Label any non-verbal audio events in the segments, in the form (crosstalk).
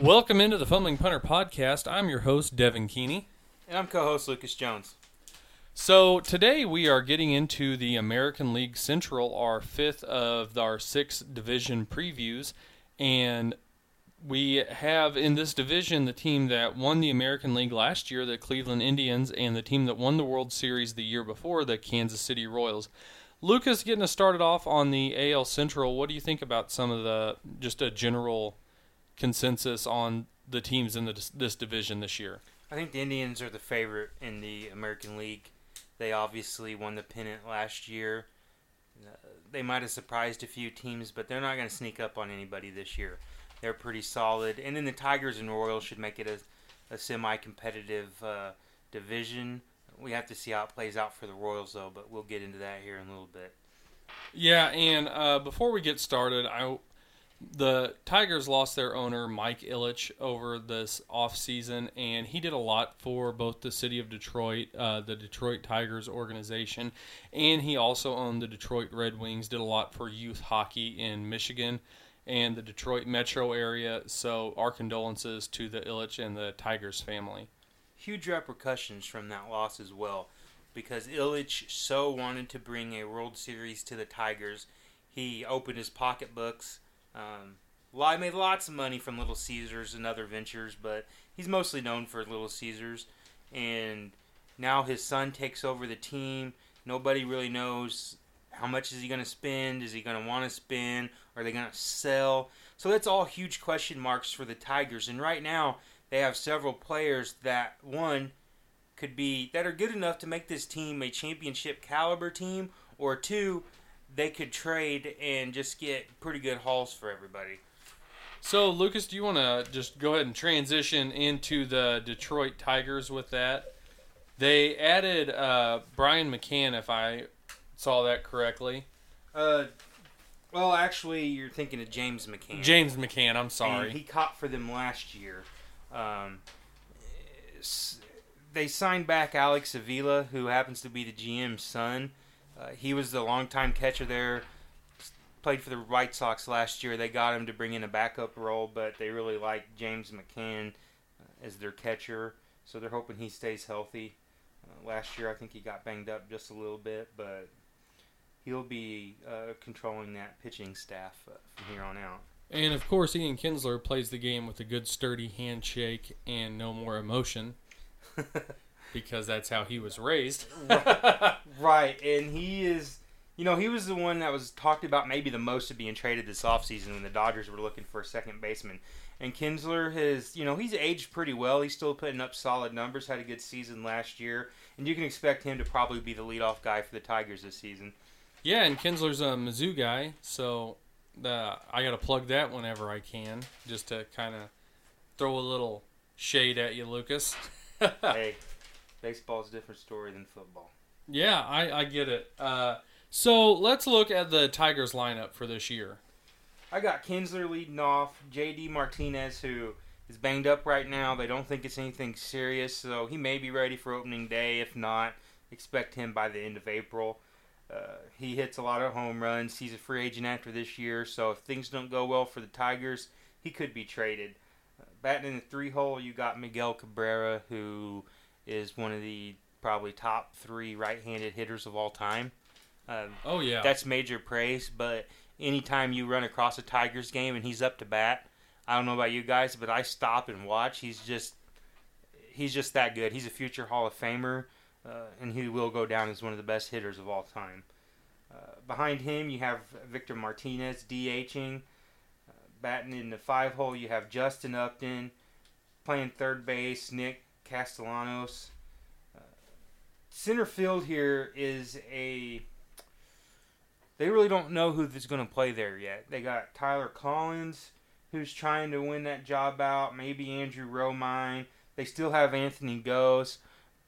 Welcome into the Fumbling Punter podcast. I'm your host, Devin Keeney. And I'm co host Lucas Jones. So, today we are getting into the American League Central, our fifth of our six division previews. And we have in this division the team that won the American League last year, the Cleveland Indians, and the team that won the World Series the year before, the Kansas City Royals. Lucas, getting us started off on the AL Central, what do you think about some of the just a general consensus on the teams in the, this division this year? I think the Indians are the favorite in the American League. They obviously won the pennant last year. Uh, they might have surprised a few teams, but they're not going to sneak up on anybody this year. They're pretty solid. And then the Tigers and Royals should make it a, a semi competitive uh, division. We have to see how it plays out for the Royals, though, but we'll get into that here in a little bit. Yeah, and uh, before we get started, I the Tigers lost their owner Mike Ilitch over this off season, and he did a lot for both the city of Detroit, uh, the Detroit Tigers organization, and he also owned the Detroit Red Wings. Did a lot for youth hockey in Michigan and the Detroit metro area. So our condolences to the Ilitch and the Tigers family. Huge repercussions from that loss as well, because Ilitch so wanted to bring a World Series to the Tigers. He opened his pocketbooks um, I made lots of money from Little Caesars and other ventures, but he's mostly known for Little Caesars. And now his son takes over the team. Nobody really knows how much is he going to spend. Is he going to want to spend? Are they going to sell? So that's all huge question marks for the Tigers. And right now they have several players that one could be that are good enough to make this team a championship caliber team, or two they could trade and just get pretty good hauls for everybody. So, Lucas, do you want to just go ahead and transition into the Detroit Tigers with that? They added uh, Brian McCann, if I saw that correctly. Uh, well, actually, you're thinking of James McCann. James McCann, I'm sorry. And he caught for them last year. Um, they signed back Alex Avila, who happens to be the GM's son. Uh, he was the longtime catcher there. Played for the White Sox last year. They got him to bring in a backup role, but they really like James McCann uh, as their catcher, so they're hoping he stays healthy. Uh, last year, I think he got banged up just a little bit, but he'll be uh, controlling that pitching staff uh, from here on out. And of course, Ian Kinsler plays the game with a good, sturdy handshake and no more emotion. (laughs) because that's how he was raised. (laughs) right. And he is, you know, he was the one that was talked about maybe the most of being traded this offseason when the Dodgers were looking for a second baseman. And Kinsler has, you know, he's aged pretty well. He's still putting up solid numbers, had a good season last year. And you can expect him to probably be the leadoff guy for the Tigers this season. Yeah, and Kinsler's a Mizzou guy, so uh, I got to plug that whenever I can, just to kind of throw a little shade at you, Lucas. (laughs) hey, baseball is a different story than football. Yeah, I, I get it. Uh, so let's look at the Tigers lineup for this year. I got Kinsler leading off, J.D. Martinez, who is banged up right now. They don't think it's anything serious, so he may be ready for opening day. If not, expect him by the end of April. Uh, he hits a lot of home runs. He's a free agent after this year, so if things don't go well for the Tigers, he could be traded. Uh, batting in the three hole, you got Miguel Cabrera, who is one of the probably top three right-handed hitters of all time. Um, oh yeah, that's major praise. But anytime you run across a Tigers game and he's up to bat, I don't know about you guys, but I stop and watch. He's just he's just that good. He's a future Hall of Famer, uh, and he will go down as one of the best hitters of all time. Uh, behind him, you have Victor Martinez DHing. Uh, batting in the five hole, you have Justin Upton. Playing third base, Nick Castellanos. Uh, center field here is a. They really don't know who's going to play there yet. They got Tyler Collins, who's trying to win that job out. Maybe Andrew Romine. They still have Anthony Gose,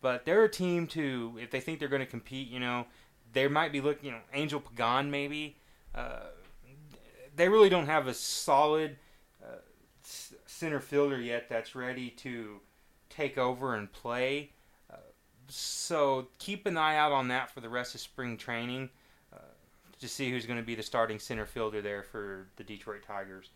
but they're a team to if they think they're going to compete. You know, they might be looking. You know, Angel Pagan maybe. Uh, they really don't have a solid uh, center fielder yet that's ready to take over and play. Uh, so keep an eye out on that for the rest of spring training uh, to see who's going to be the starting center fielder there for the Detroit Tigers.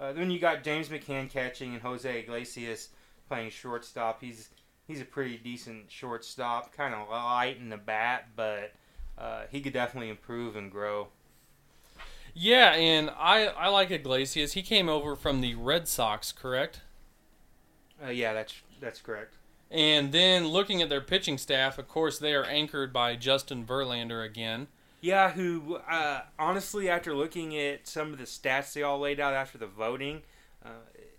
Uh, then you got James McCann catching and Jose Iglesias playing shortstop. He's he's a pretty decent shortstop, kind of light in the bat, but uh, he could definitely improve and grow. Yeah, and I I like Iglesias. He came over from the Red Sox, correct? Uh, yeah, that's that's correct. And then looking at their pitching staff, of course, they are anchored by Justin Verlander again. Yeah, who uh, honestly, after looking at some of the stats they all laid out after the voting, uh,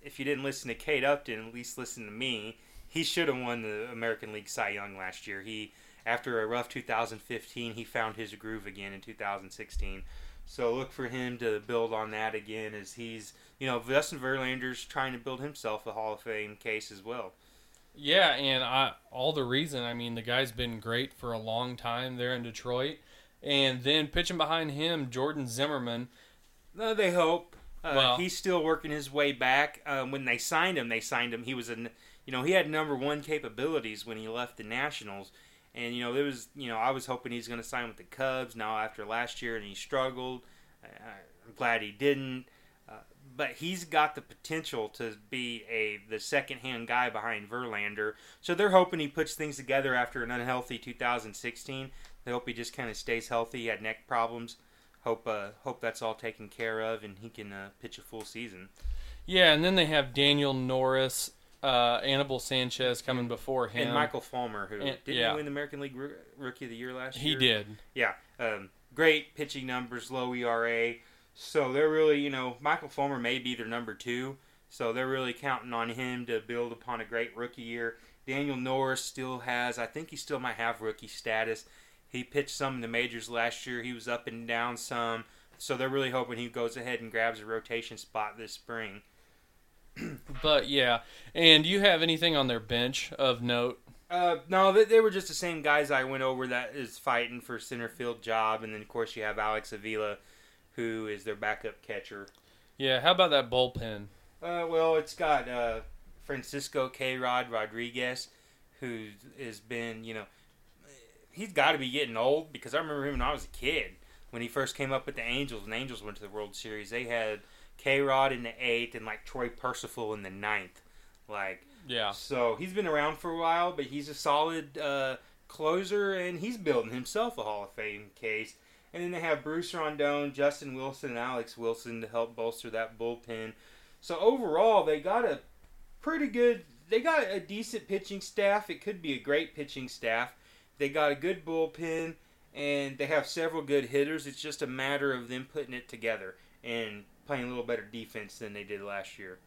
if you didn't listen to Kate Upton, at least listen to me. He should have won the American League Cy Young last year. He, after a rough 2015, he found his groove again in 2016. So look for him to build on that again as he's, you know, Justin Verlander's trying to build himself a Hall of Fame case as well. Yeah, and I, all the reason, I mean, the guy's been great for a long time there in Detroit. And then pitching behind him, Jordan Zimmermann. No, they hope. Uh, Well- he's still working his way back. Um, when they signed him, they signed him. He was a, you know, he had number one capabilities when he left the Nationals, and you know, it was, you know, I was hoping he's going to sign with the Cubs. Now after last year, and he struggled. I, I'm glad he didn't. But he's got the potential to be a the second hand guy behind Verlander. So they're hoping he puts things together after an unhealthy 2016. They hope he just kind of stays healthy. He had neck problems hope uh, hope that's all taken care of and he can uh, pitch a full season. Yeah, and then they have Daniel Norris, uh, Anibal Sanchez coming before him. And Michael Fulmer, who And- didn't yeah. win the American League Roo- Rookie of the Year last year. He did. Yeah, um, great pitching numbers, low ERA. So they're really, you know, Michael Fulmer may be their number two. So they're really counting on him to build upon a great rookie year. Daniel Norris still has, I think he still might have rookie status. He pitched some in the majors last year. He was up and down some. So they're really hoping he goes ahead and grabs a rotation spot this spring. (clears throat) But yeah, and do you have anything on their bench of note? Uh, no, they, they were just the same guys I went over that is fighting for center field job, and then of course you have Alex Avila, who is their backup catcher. Yeah, how about that bullpen? Uh, well, it's got uh, Francisco K. Rod Rodriguez, who has been, you know, he's got to be getting old because I remember him when I was a kid when he first came up with the Angels. And Angels went to the World Series. They had K. Rod in the eighth and like Troy Percival in the ninth. Like, Yeah, so he's been around for a while, but he's a solid uh, closer, and he's building himself a Hall of Fame case. And then they have Bruce Rondon, Justin Wilson, and Alex Wilson to help bolster that bullpen. So overall, they got a pretty good. They got a decent pitching staff. It could be a great pitching staff. They got a good bullpen, and they have several good hitters. It's just a matter of them putting it together and playing a little better defense than they did last year.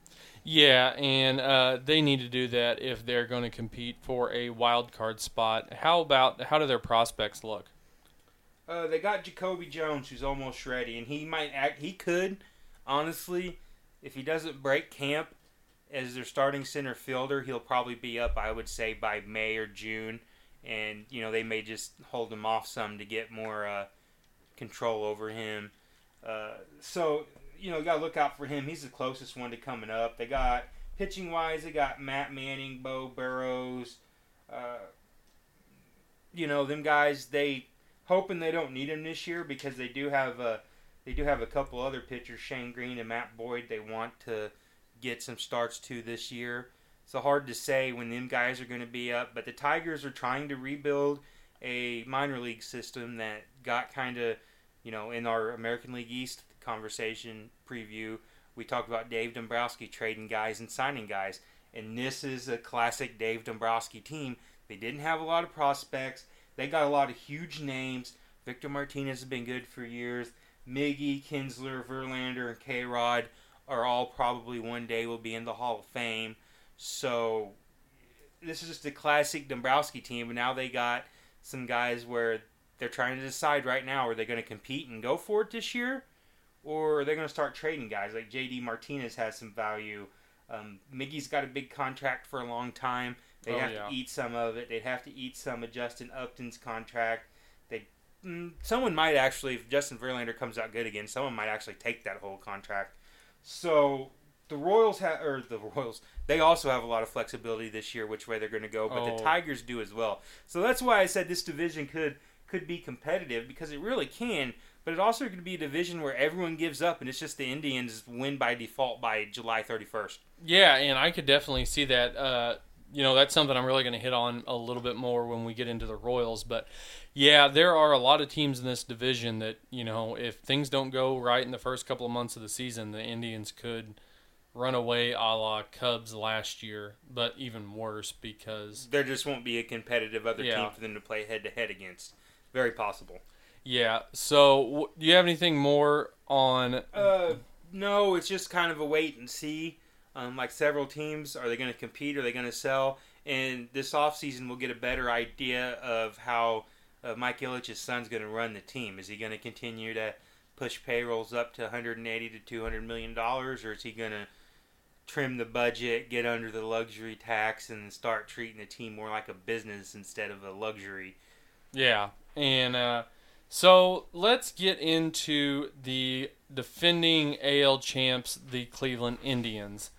yeah, and uh, they need to do that if they're going to compete for a wild card spot. How about how do their prospects look? Uh, they got Jacoby Jones, who's almost ready, and he might act. He could, honestly, if he doesn't break camp as their starting center fielder, he'll probably be up. I would say by May or June, and you know they may just hold him off some to get more uh, control over him. Uh, so you know, you gotta look out for him. He's the closest one to coming up. They got pitching wise, they got Matt Manning, Beau Burrows. Uh, you know, them guys. They hoping they don't need him this year because they do have a they do have a couple other pitchers, Shane Greene and Matt Boyd. They want to get some starts to this year. So hard to say when them guys are going to be up, but the Tigers are trying to rebuild a minor league system that got kind of, you know, in our American League East conversation preview, we talked about Dave Dombrowski trading guys and signing guys, and this is a classic Dave Dombrowski team. They didn't have a lot of prospects. They got a lot of huge names. Victor Martinez has been good for years. Miggy, Kinsler, Verlander, and K Rod are all probably one day will be in the Hall of Fame. So this is just a classic Dombrowski team, and now they got some guys where they're trying to decide right now are they going to compete and go for it this year, or are they going to start trading guys like JD Martinez has some value. Um, Miggy's got a big contract for a long time. They'd Oh, have yeah. to eat some of it. They'd have to eat some of Justin Upton's contract. They, mm, someone might actually, if Justin Verlander comes out good again, someone might actually take that whole contract. So the Royals have, or the Royals, they also have a lot of flexibility this year, which way they're going to go. But Oh. the Tigers do as well. So that's why I said this division could could be competitive because it really can. but it also could be a division where everyone gives up and it's just the Indians win by default by July 31st. Yeah, and I could definitely see that. Uh, you know, that's something I'm really going to hit on a little bit more when we get into the Royals. But yeah, there are a lot of teams in this division that, you know, if things don't go right in the first couple of months of the season, the Indians could run away a la Cubs last year, but even worse because there just won't be a competitive other Yeah. team for them to play head to head against. Very possible. yeah. So, do you have anything more on? Uh, no, it's just kind of a wait and see. Um, like several teams, are they going to compete? Are they going to sell? And this offseason, we'll get a better idea of how uh, Mike Ilitch's son's going to run the team. Is he going to continue to push payrolls up to 180 to 200 million dollars, or is he going to trim the budget, get under the luxury tax, and start treating the team more like a business instead of a luxury? Yeah, and uh, so let's get into the defending AL champs, the Cleveland Indians.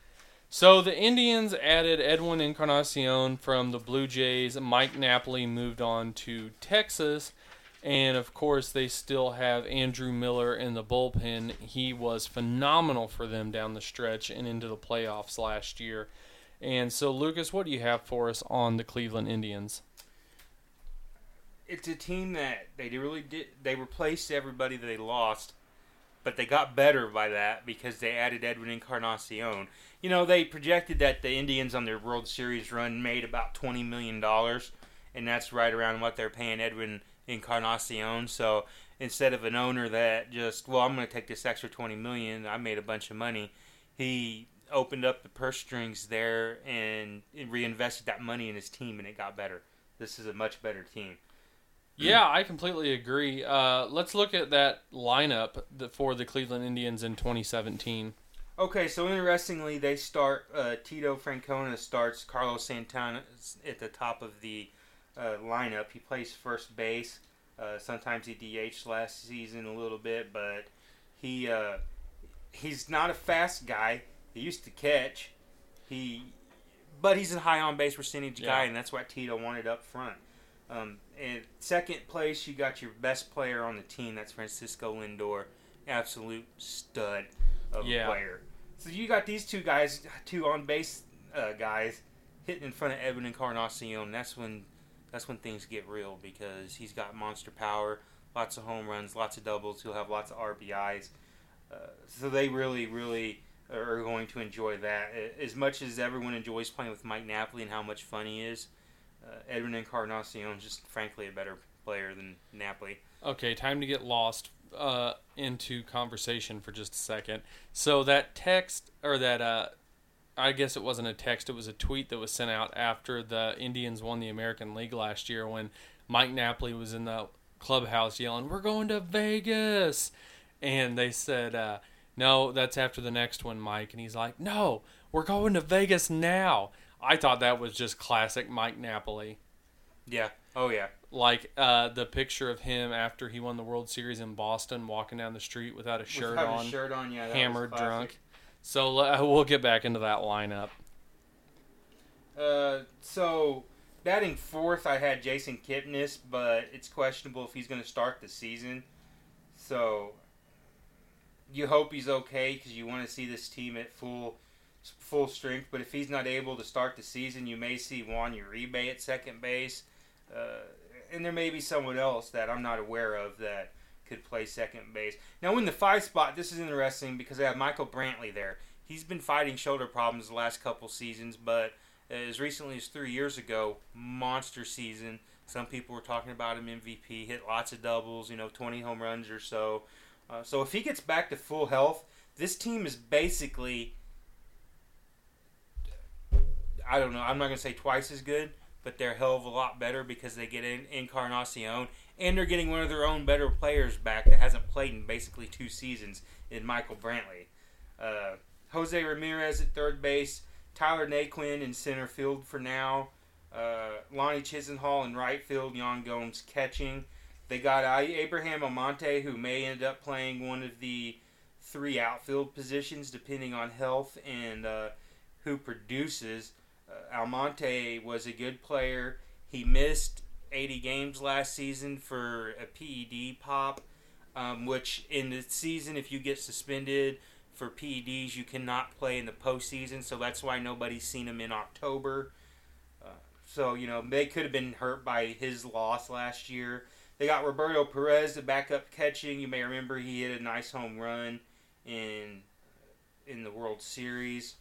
So the Indians added Edwin Encarnacion from the Blue Jays. Mike Napoli moved on to Texas. And of course, they still have Andrew Miller in the bullpen. He was phenomenal for them down the stretch and into the playoffs last year. And so, Lucas, what do you have for us on the Cleveland Indians? it's a team that they really did. They replaced everybody that they lost, but they got better by that because they added Edwin Encarnacion. You know, they projected that the Indians on their World Series run made about twenty million dollars, and that's right around what they're paying Edwin Encarnacion. So instead of an owner that just, well, I'm going to take this extra twenty million, I made a bunch of money. He opened up the purse strings there and reinvested that money in his team, and it got better. This is a much better team. Yeah, I completely agree. Uh, let's look at that lineup for the Cleveland Indians in 2017. Okay, so interestingly, they start uh, Tito Francona starts Carlos Santana at the top of the uh, lineup. He plays first base. Uh, sometimes he DH last season a little bit, but he uh, he's not a fast guy. He used to catch. He, but he's a high on base percentage guy, Yeah. and that's what Tito wanted up front. Um, and second place, you got your best player on the team. That's Francisco Lindor, absolute stud of Yeah. a player. So you got these two guys, two on base uh, guys, hitting in front of Edwin Encarnacion. That's when that's when things get real because he's got monster power, lots of home runs, lots of doubles. He'll have lots of RBIs. Uh, so they really, really are going to enjoy that. As much as everyone enjoys playing with Mike Napoli and how much fun he is, uh, Edwin Encarnacion is just frankly a better player than Napoli. Okay, time to get lost uh, into conversation for just a second. So that text, or that, uh, I guess it wasn't a text, it was a tweet that was sent out after the Indians won the American League last year when Mike Napoli was in the clubhouse yelling, We're going to Vegas! And they said, uh, No, that's after the next one, Mike. And he's like, No, we're going to Vegas now. I thought that was just classic Mike Napoli Yeah. Oh yeah. like uh, the picture of him after he won the World Series in Boston, walking down the street without a shirt Without on, a shirt on, yeah. hammered drunk. So uh, we'll get back into that lineup. Uh, so batting fourth, I had Jason Kipnis, but it's questionable if he's going to start the season. So you hope he's okay because you want to see this team at full full strength. But if he's not able to start the season, you may see Juan Uribe at second base, uh, and there may be someone else that I'm not aware of that could play second base. Now in the five spot, this is interesting because I have Michael Brantley there. He's been fighting shoulder problems the last couple seasons, but as recently as three years ago, monster season. Some people were talking about him MVP, hit lots of doubles, you know, 20 home runs or so. Uh, so if he gets back to full health, this team is basically, I don't know, I'm not going to say twice as good, but they're a hell of a lot better because they get in Encarnacion and they're getting one of their own better players back that hasn't played in basically two seasons in Michael Brantley. Uh, Jose Ramirez at third base, Tyler Naquin in center field for now. Uh, Lonnie Chisenhall in right field. Jan Gomes catching. They got Abraham Almonte, who may end up playing one of the three outfield positions, depending on health and uh, who produces. Uh, Almonte was a good player. He missed 80 games last season for a PED pop. um, which in the season, if you get suspended for PEDs, you cannot play in the postseason. So that's why nobody's seen him in October. Uh, so you know they could have been hurt by his loss last year. They got Roberto Perez to back up catching. You may remember he hit a nice home run in in the World Series,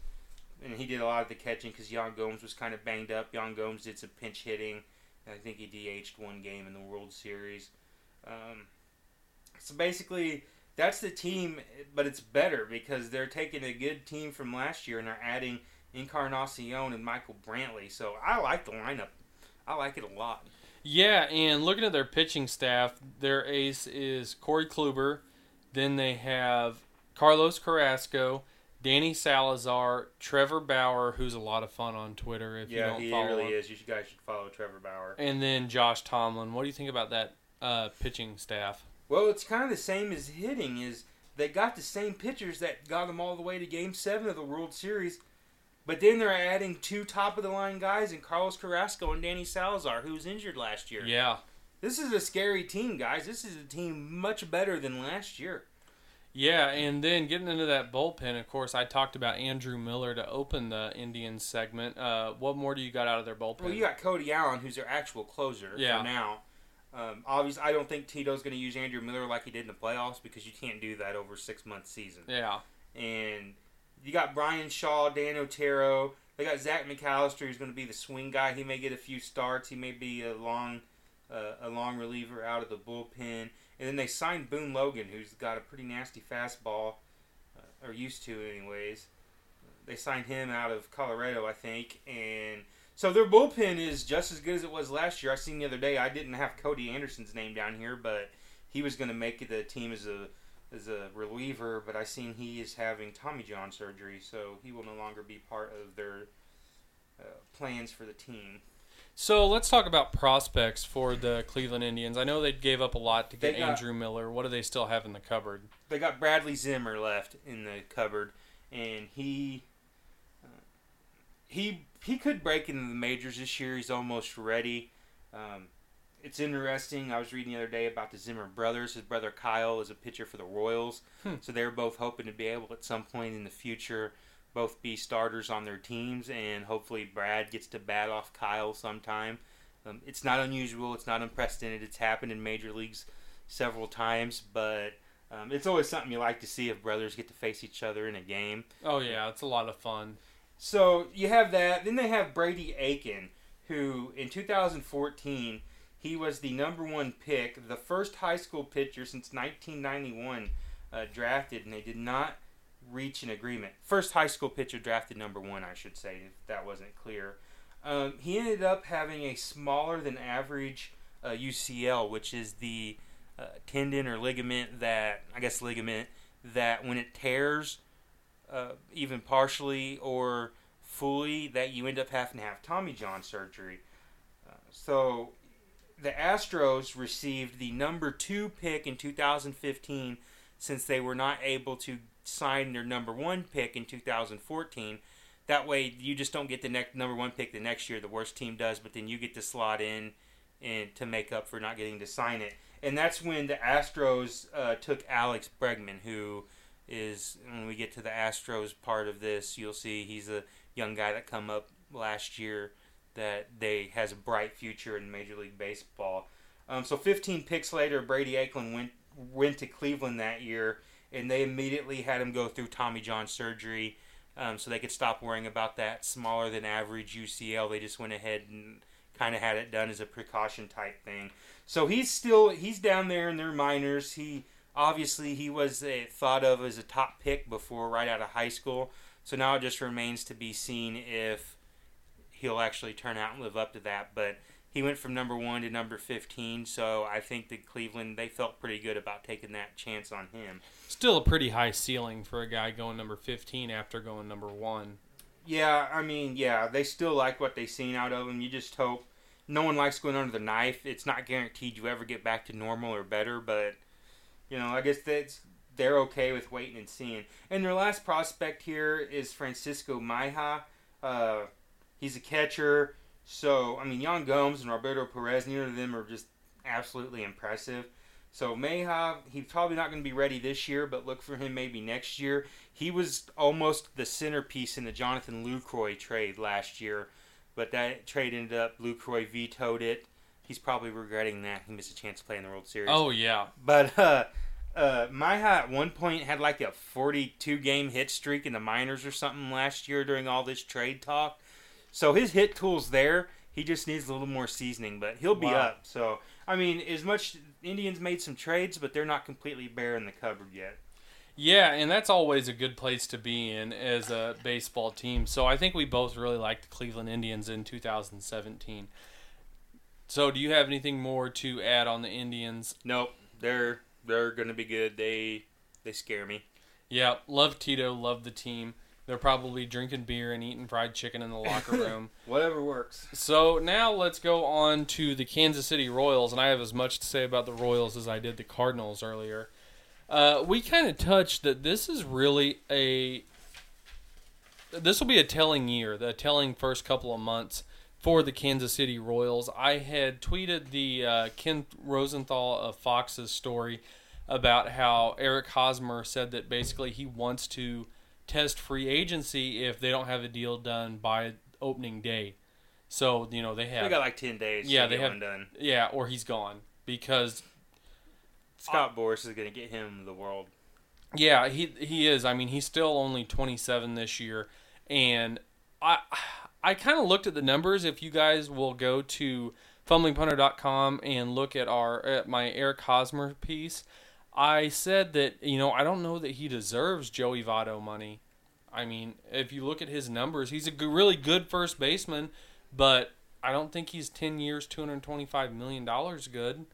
and he did a lot of the catching because Yan Gomes was kind of banged up. Yan Gomes did some pinch hitting. I think he DH'd one game in the World Series. Um, so basically, that's the team, but it's better because they're taking a good team from last year and they're adding Encarnacion and Michael Brantley. So I like the lineup. I like it a lot. Yeah, and looking at their pitching staff, their ace is Corey Kluber. Then they have Carlos Carrasco, Danny Salazar, Trevor Bauer, who's a lot of fun on Twitter. If yeah, you don't he follow really him. is. You guys should follow Trevor Bauer. And then Josh Tomlin. What do you think about that uh, pitching staff? Well, it's kind of the same as hitting. Is they got the same pitchers that got them all the way to Game Seven of the World Series, but then they're adding two top of the line guys in Carlos Carrasco and Danny Salazar, who was injured last year. Yeah. This is a scary team, guys. This is a team much better than last year. Yeah, and then getting into that bullpen, of course, I talked about Andrew Miller to open the Indians segment. Uh, what more do you got out of their bullpen? Well, you got Cody Allen, who's their actual closer Yeah. for now. Um, obviously, I don't think Tito's going to use Andrew Miller like he did in the playoffs because you can't do that over six month season. yeah. And you got Bryan Shaw, Dan Otero. They got Zach McAllister, who's going to be the swing guy. He may get a few starts. He may be a long, uh, a long reliever out of the bullpen. And then they signed Boone Logan, who's got a pretty nasty fastball, uh, or used to, anyways. They signed him out of Colorado, I think, and so their bullpen is just as good as it was last year. I seen the other day. I didn't have Cody Anderson's name down here, but he was going to make the team as a as a reliever. But I seen he is having Tommy John surgery, so he will no longer be part of their uh, plans for the team. So let's talk about prospects for the Cleveland Indians. I know they gave up a lot to get got- Andrew Miller. What do they still have in the cupboard? They got Bradley Zimmer left in the cupboard, and he uh, he he could break into the majors this year. He's almost ready. Um, it's interesting. I was reading the other day about the Zimmer brothers. His brother Kyle is a pitcher for the Royals, Hmm. so they're both hoping to be able at some point in the future both be starters on their teams, and hopefully Brad gets to bat off Kyle sometime. Um, it's not unusual. It's not unprecedented. It's happened in major leagues several times, but um, it's always something you like to see if brothers get to face each other in a game. Oh yeah, it's a lot of fun. So you have that. Then they have Brady Aiken, who in 2014 he was the number one pick, the first high school pitcher since 1991 uh, drafted, and they did not reach an agreement. First high school pitcher drafted number one, I should say, if that wasn't clear. Um, he ended up having a smaller than average uh, UCL, which is the uh, tendon or ligament that I guess ligament that when it tears, uh, even partially or fully, that you end up having to have Tommy John surgery. Uh, so the Astros received the number two pick in 2015 since they were not able to sign their number one pick in 2014. That way, you just don't get the next number one pick the next year. The worst team does, but then you get to slot in and to make up for not getting to sign it. And that's when the Astros uh, took Alex Bregman, who is when we get to the Astros part of this, you'll see he's a young guy that come up last year that they has a bright future in Major League Baseball. Um, so 15 picks later, Brady Aiken went went to Cleveland that year, and they immediately had him go through Tommy John surgery, um, so they could stop worrying about that smaller than average UCL. They just went ahead and kind of had it done as a precaution type thing. So he's still he's down there in their minors. He obviously he was a, thought of as a top pick before right out of high school. So now it just remains to be seen if he'll actually turn out and live up to that. But he went from number one to number fifteen. So I think that Cleveland they felt pretty good about taking that chance on him. Still a pretty high ceiling for a guy going number 15 after going number one. Yeah, I mean, yeah, they still like what they've seen out of him. You just hope no one likes going under the knife. It's not guaranteed you ever get back to normal or better, but you know, I guess that's they're okay with waiting and seeing. And their last prospect here is Francisco Mejia. Uh, he's a catcher. So I mean, Jan Gomes and Roberto Perez, neither of them are just absolutely impressive. So Mejia, he's probably not going to be ready this year, but look for him maybe next year. He was almost the centerpiece in the Jonathan Lucroy trade last year, but that trade ended up Lucroy vetoed it. He's probably regretting that. He missed a chance to play in the World Series. Oh yeah, But uh, uh, Mejia at one point had like a 42 game hit streak in the minors or something last year during all this trade talk. So his hit tool's there. He just needs a little more seasoning, but he'll be Wow. up. So I mean, as much Indians made some trades, but they're not completely bare in the cupboard yet. yeah, and that's always a good place to be in as a baseball team. So I think we both really like the Cleveland Indians in 2017. So do you have anything more to add on the Indians? Nope, they're they're gonna be good. They they scare me. Yeah, love Tito, love the team. They're probably drinking beer and eating fried chicken in the locker (laughs) room. Whatever works. So now let's go on to the Kansas City Royals, and I have as much to say about the Royals as I did the Cardinals earlier. Uh, we kind of touched that this is really a this will be a telling year, the telling first couple of months for the Kansas City Royals. I had tweeted the uh, Ken Rosenthal of Fox's story about how Eric Hosmer said that basically he wants to test free agency if they don't have a deal done by opening day. So you know they have They got like ten days. Yeah, to they get have- one done. yeah, or he's gone because Scott Boras is gonna get him the world. Yeah, he he is. I mean, he's still only 27 this year, and I I kind of looked at the numbers. If you guys will go to fumblingpunter.com and look at our at my Eric Hosmer piece, I said that you know I don't know that he deserves Joey Votto money. I mean, if you look at his numbers, he's a really good first baseman, but I don't think he's 10 years, 225 million dollars good.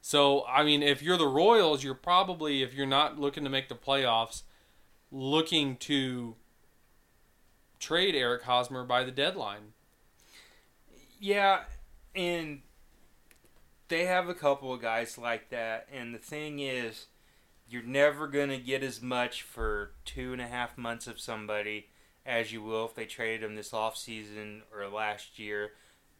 So, I mean, if you're the Royals, you're probably, if you're not looking to make the playoffs, looking to trade Eric Hosmer by the deadline. Yeah, and they have a couple of guys like that. And the thing is, you're never to get as much for two and a half months of somebody as you will if they traded them this off season or last year.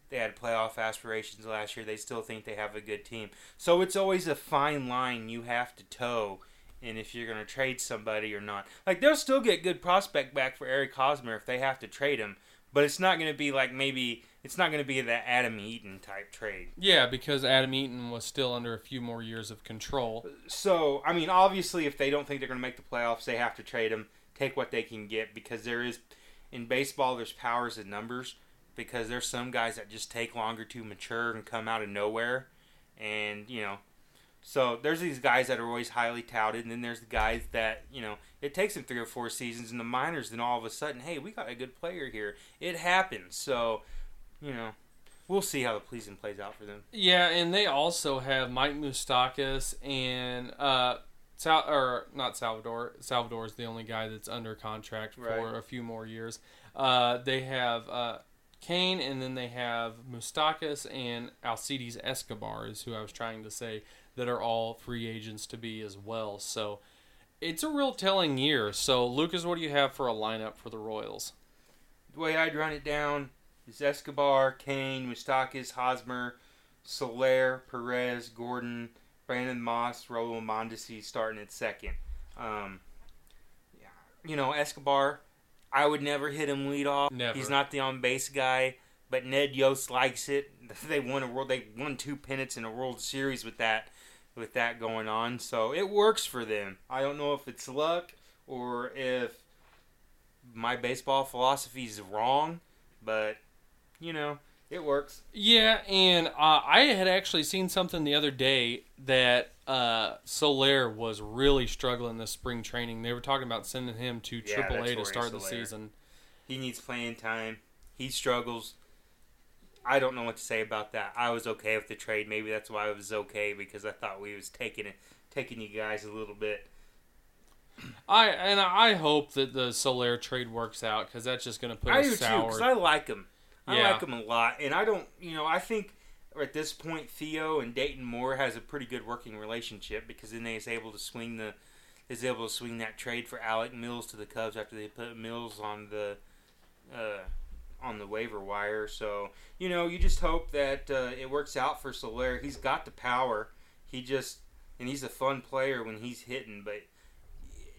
They had playoff aspirations last year. They still think they have a good team. So it's always a fine line you have to toe and if you're going to trade somebody or not. Like they'll still get good prospect back for Eric Hosmer if they have to trade him, but it's not going to be like maybe it's not going to be that Adam Eaton type trade. Yeah, because Adam Eaton was still under a few more years of control. So, I mean, obviously if they don't think they're going to make the playoffs, they have to trade him, take what they can get because there is in baseball there's powers in numbers because there's some guys that just take longer to mature and come out of nowhere and, you know, so there's these guys that are always highly touted, and then there's the guys that you know it takes them three or four seasons in the minors, then all of a sudden, hey, we got a good player here. It happens. So, you know, we'll see how the season plays out for them. Yeah, and they also have Mike Moustakas and uh, Sal or not Salvador. Salvador is the only guy that's under contract for Right. a few more years. Uh, they have uh, Cain, and then they have Moustakas and Alcides Escobar is who I was trying to say that are all free agents to be as well. So it's a real telling year. So Lucas, what do you have for a lineup for the Royals? The way I'd run it down is Escobar, Cain, Moustakas, Hosmer, Soler, Perez, Gordon, Brandon Moss, Rolo Mondesi starting at second. Um, you know, Escobar, I would never hit him lead off. Never. He's not the on base guy, but Ned Yost likes it. (laughs) They won a world. They won two pennants in a World Series with that, with that going on. So it works for them. I don't know if it's luck or if my baseball philosophy is wrong, but you know it works. Yeah, and uh, I had actually seen something the other day that uh, Soler was really struggling this spring training. They were talking about sending him to Yeah, Triple to start the season. He needs playing time. He struggles. I don't know what to say about that. I was okay with the trade. Maybe that's why I was okay because I thought we was taking it, taking you guys a little bit. I and I hope that the Soler trade works out because that's just going to put I do sour. because I like him. I Yeah. like him a lot, and I don't. You know, I think at this point Theo and Dayton Moore has a pretty good working relationship because then they is able to swing the is able to swing that trade for Alec Mills to the Cubs after they put Mills on the uh, on the waiver wire. So you know, you just hope that uh, it works out for Soler. He's got the power. He just and he's a fun player when he's hitting, but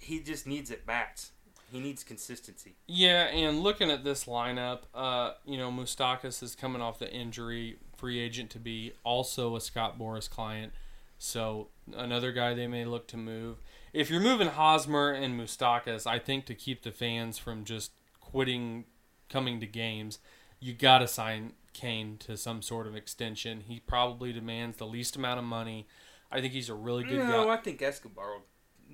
he just needs at bats. He needs consistency. Yeah, and looking at this lineup, uh, you know, Moustakas is coming off the injury, free agent to be, also a Scott Boras client. So another guy they may look to move. If you're moving Hosmer and Moustakas, I think to keep the fans from just quitting coming to games, you got to sign Cain to some sort of extension. He probably demands the least amount of money. I think he's a really good no, guy. I think Escobar will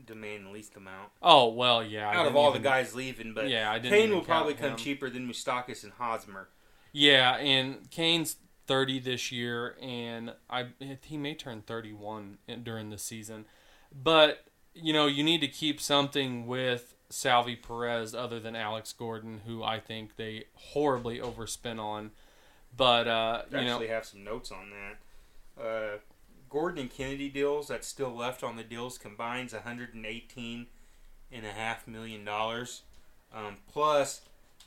demand the least amount Oh well, yeah. Out of all even- the guys leaving. But yeah, I didn't. Cain will probably come him. cheaper than Moustakas and Hosmer. Yeah, and Cain's 30 this year, and I he may turn 31 during the season. But you know, you need to keep something with Salvy Perez other than Alex Gordon, who I think they horribly overspent on. But uh, you know, actually have some notes on that. Uh, Gordon and Kennedy deals that's still left on the deals combines 118 and a half million dollars. Um, plus,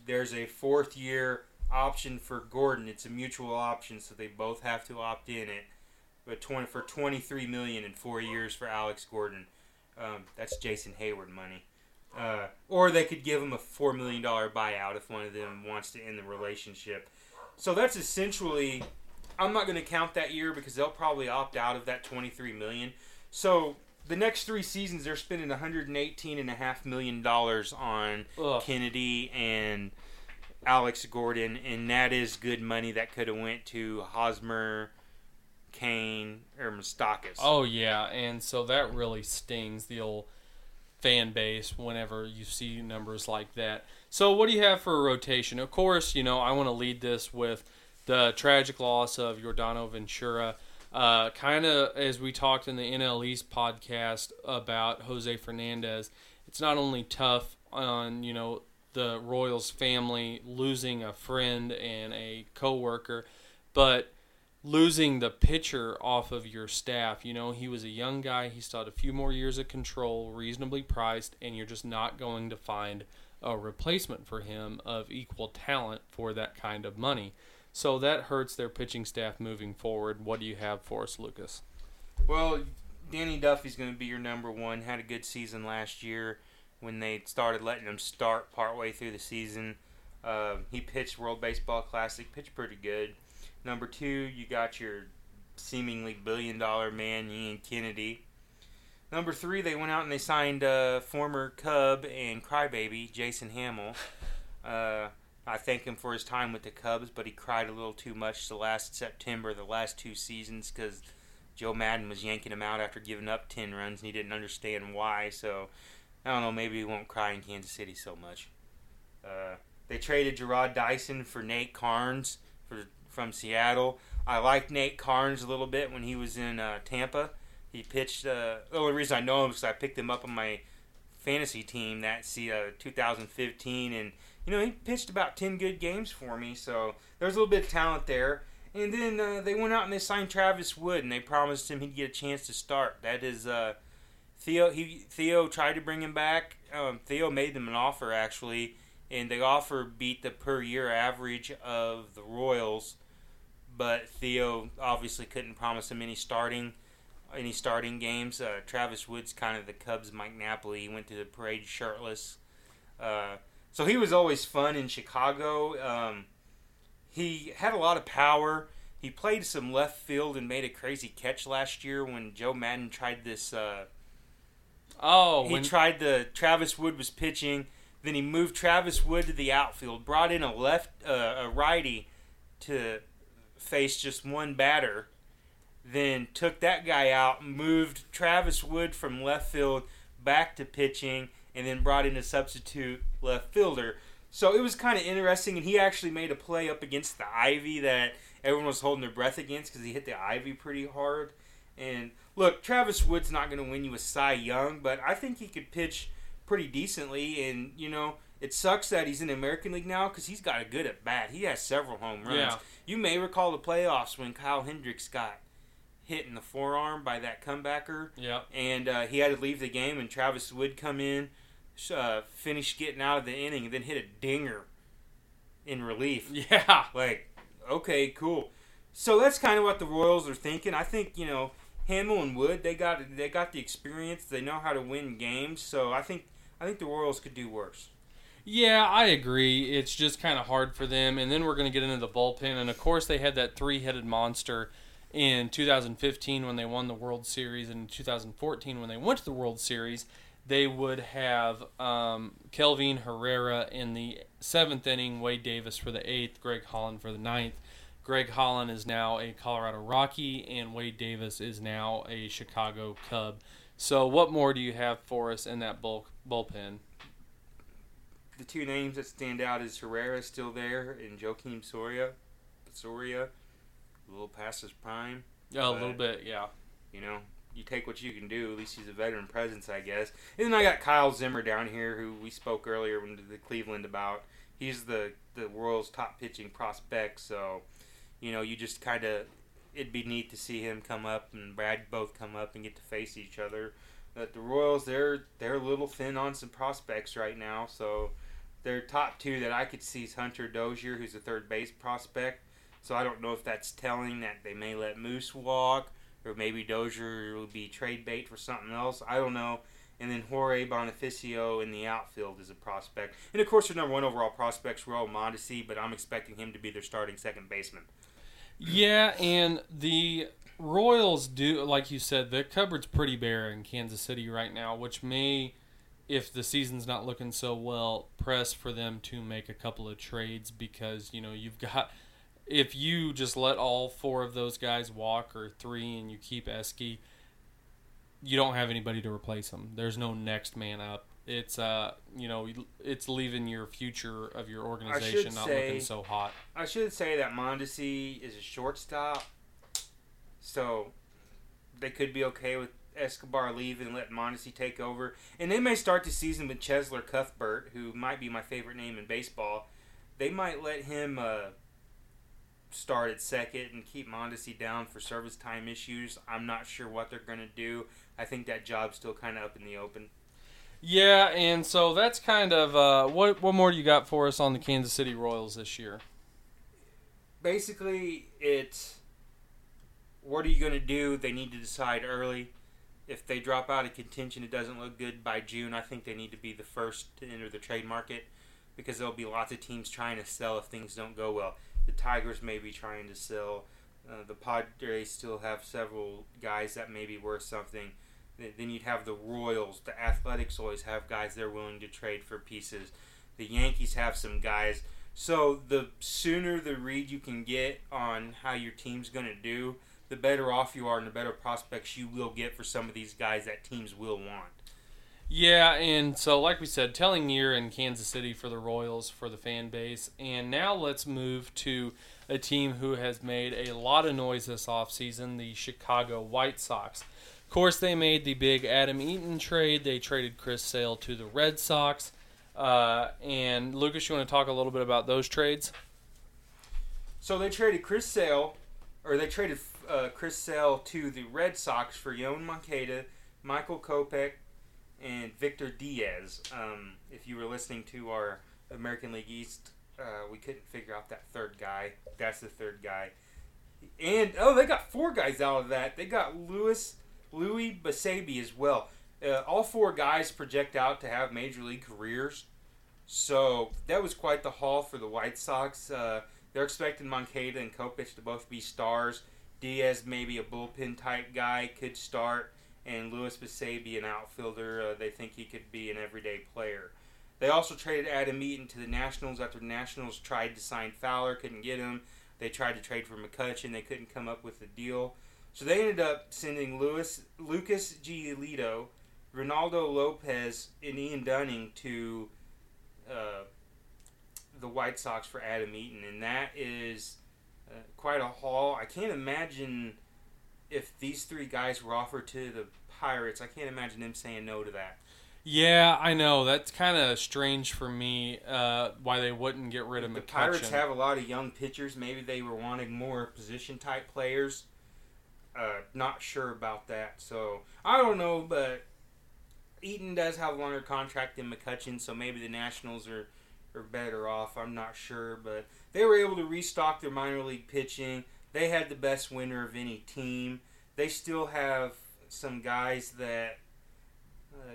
there's a fourth year option for Gordon. It's a mutual option, so they both have to opt in it. But 20 for 23 million in four years for Alex Gordon. Um, that's Jason Heyward money. Uh, or they could give him a four million dollar buyout if one of them wants to end the relationship. So that's essentially. I'm not going to count that year because they'll probably opt out of that 23 million. So the next three seasons, they're spending 118 and a half million dollars on ugh. Kennedy and Alex Gordon, and that is good money that could have went to Hosmer, Cain, or Moustakas. Oh yeah, and so that really stings the old fan base whenever you see numbers like that. So what do you have for a rotation? Of course, you know I want to lead this with the tragic loss of Yordano Ventura. Uh, kind of as we talked in the NL East podcast about Jose Fernandez, it's not only tough on you know the Royals family losing a friend and a coworker, but losing the pitcher off of your staff. You know, he was a young guy. He still had a few more years of control, reasonably priced, and you're just not going to find a replacement for him of equal talent for that kind of money. So that hurts their pitching staff moving forward. What do you have for us, Lucas? Well, Danny Duffy's going to be your number one. Had a good season last year when they started letting him start partway through the season. Uh, he pitched World Baseball Classic, pitched pretty good. Number two, you got your seemingly billion dollar man, Ian Kennedy. Number three, they went out and they signed uh, former Cub and crybaby Jason Hammel. Uh, I thank him for his time with the Cubs, but he cried a little too much the last September, the last two seasons, because Joe Maddon was yanking him out after giving up 10 runs, and he didn't understand why. So, I don't know, maybe he won't cry in Kansas City so much. Uh, they traded Jarrod Dyson for Nate Karns for, from Seattle. I liked Nate Karns a little bit when he was in uh, Tampa. He pitched. Uh, the only reason I know him is because I picked him up on my fantasy team that see uh, 2015, and you know he pitched about 10 good games for me. So there's a little bit of talent there. And then uh, they went out and they signed Travis Wood, and they promised him he'd get a chance to start. That is uh, Theo. He Theo tried to bring him back. Um, Theo made them an offer actually, and the offer beat the per year average of the Royals. But Theo obviously couldn't promise him any starting any starting games. Uh, Travis Wood's kind of the Cubs' Mike Napoli. He went to the parade shirtless. Uh, so he was always fun in Chicago. Um, he had a lot of power. He played some left field and made a crazy catch last year when Joe Maddon tried this. Uh, Oh, he when, tried the Travis Wood was pitching. Then he moved Travis Wood to the outfield, brought in a left uh, a righty to face just one batter. Then took that guy out, moved Travis Wood from left field back to pitching, and then brought in a substitute left fielder. So it was kind of interesting, and he actually made a play up against the ivy that everyone was holding their breath against because he hit the ivy pretty hard. And look, Travis Wood's not going to win you a Cy Young, but I think he could pitch pretty decently. And you know, it sucks that he's in the American League now because he's got a good at bat. He has several home runs. Yeah. You may recall the playoffs when Kyle Hendricks got hit in the forearm by that comebacker, yeah, and uh, he had to leave the game. And Travis Wood come in, uh, finish getting out of the inning, and then hit a dinger in relief. (laughs) yeah, Like, okay, cool. So that's kind of what the Royals are thinking. I think you know Hammel and Wood, they got they got the experience. They know how to win games. So I think I think the Royals could do worse. Yeah, I agree. It's just kind of hard for them. And then we're going to get into the bullpen. And of course, they had that three headed monster in 2015 when they won the World Series, and in 2014 when they went to the World Series. They would have um, Kelvin Herrera in the seventh inning, Wade Davis for the eighth, Greg Holland for the ninth. Greg Holland is now a Colorado Rocky, and Wade Davis is now a Chicago Cub. So, what more do you have for us in that bulk bullpen? the two names that stand out is Herrera still there and Joakim Soria. Soria, a little past his prime. Yeah, a little bit, yeah. You know, you take what you can do. At least he's a veteran presence, I guess. And then I got Kyle Zimmer down here, who we spoke earlier when the Cleveland about. He's the the world's top pitching prospect. So, you know, you just kind of it'd be neat to see him come up and Brad both come up and get to face each other. But the Royals, they're they're a little thin on some prospects right now. So their top two that I could see is Hunter Dozier, who's a third base prospect. So I don't know if that's telling that they may let Moose walk, or maybe Dozier will be trade bait for something else. I don't know. And then Jorge Bonifacio in the outfield is a prospect. And of course, their number one overall prospect's Raul Mondesi, but I'm expecting him to be their starting second baseman. Yeah, and the Royals do, like you said, the cupboard's pretty bare in Kansas City right now, which may if the season's not looking so well, press for them to make a couple of trades because you know you've got if you just let all four of those guys walk or three and you keep Eske, you don't have anybody to replace them. There's no next man up. It's uh you know it's leaving your future of your organization not say, looking so hot. I should say that Mondesi is a shortstop, so they could be okay with Escobar leave and let Mondesi take over. And they may start the season with Cheslor Cuthbert, who might be my favorite name in baseball. They might let him uh, start at second and keep Mondesi down for service time issues. I'm not sure what they're going to do. I think that job's still kind of up in the open. Yeah, and so that's kind of uh, what. What more do you got for us on the Kansas City Royals this year? Basically, it's what are you going to do? They need to decide early if they drop out of contention, it doesn't look good by June. I think they need to be the first to enter the trade market because there'll be lots of teams trying to sell if things don't go well. The Tigers may be trying to sell. Uh, the Padres still have several guys that may be worth something. Then you'd have the Royals. The Athletics always have guys they're willing to trade for pieces. The Yankees have some guys. So the sooner the read you can get on how your team's going to do, the better off you are and the better prospects you will get for some of these guys that teams will want. Yeah, and so like we said, telling year in Kansas City for the Royals for the fan base. And now let's move to a team who has made a lot of noise this offseason, the Chicago White Sox. Of course, they made the big Adam Eaton trade. They traded Chris Sale to the Red Sox. Uh, and Lucas, you want to talk a little bit about those trades? So they traded Chris Sale, or they traded uh, Chris Sale to the Red Sox for Yoan Moncada, Michael Kopech, and Victor Diaz. Um, if you were listening to our American League East, uh, we couldn't figure out that third guy. That's the third guy. And oh, they got four guys out of that. They got Lewis, Louis Basabe as well. Uh, all four guys project out to have major league careers. So that was quite the haul for the White Sox. Uh, they're expecting Moncada and Kopech to both be stars. Diaz, maybe a bullpen type guy, could start, and Louis Basabe, an outfielder. Uh, they think he could be an everyday player. They also traded Adam Eaton to the Nationals after the Nationals tried to sign Fowler, couldn't get him. They tried to trade for McCutchen, they couldn't come up with a deal. So they ended up sending Louis, Lucas Giolito, Reynaldo Lopez, and Ian Dunning to uh, the White Sox for Adam Eaton, and that is uh, quite a haul. I can't imagine if these three guys were offered to the Pirates. I can't imagine them saying no to that. Yeah, I know. That's kind of strange for me. Uh, why they wouldn't get rid of the McCutchen. Pirates have a lot of young pitchers. Maybe they were wanting more position type players. Uh, not sure about that. So I don't know, but Eaton does have a longer contract than McCutchen, so maybe the Nationals are are better off. I'm not sure, but they were able to restock their minor league pitching. They had the best winner of any team. they still have some guys that uh,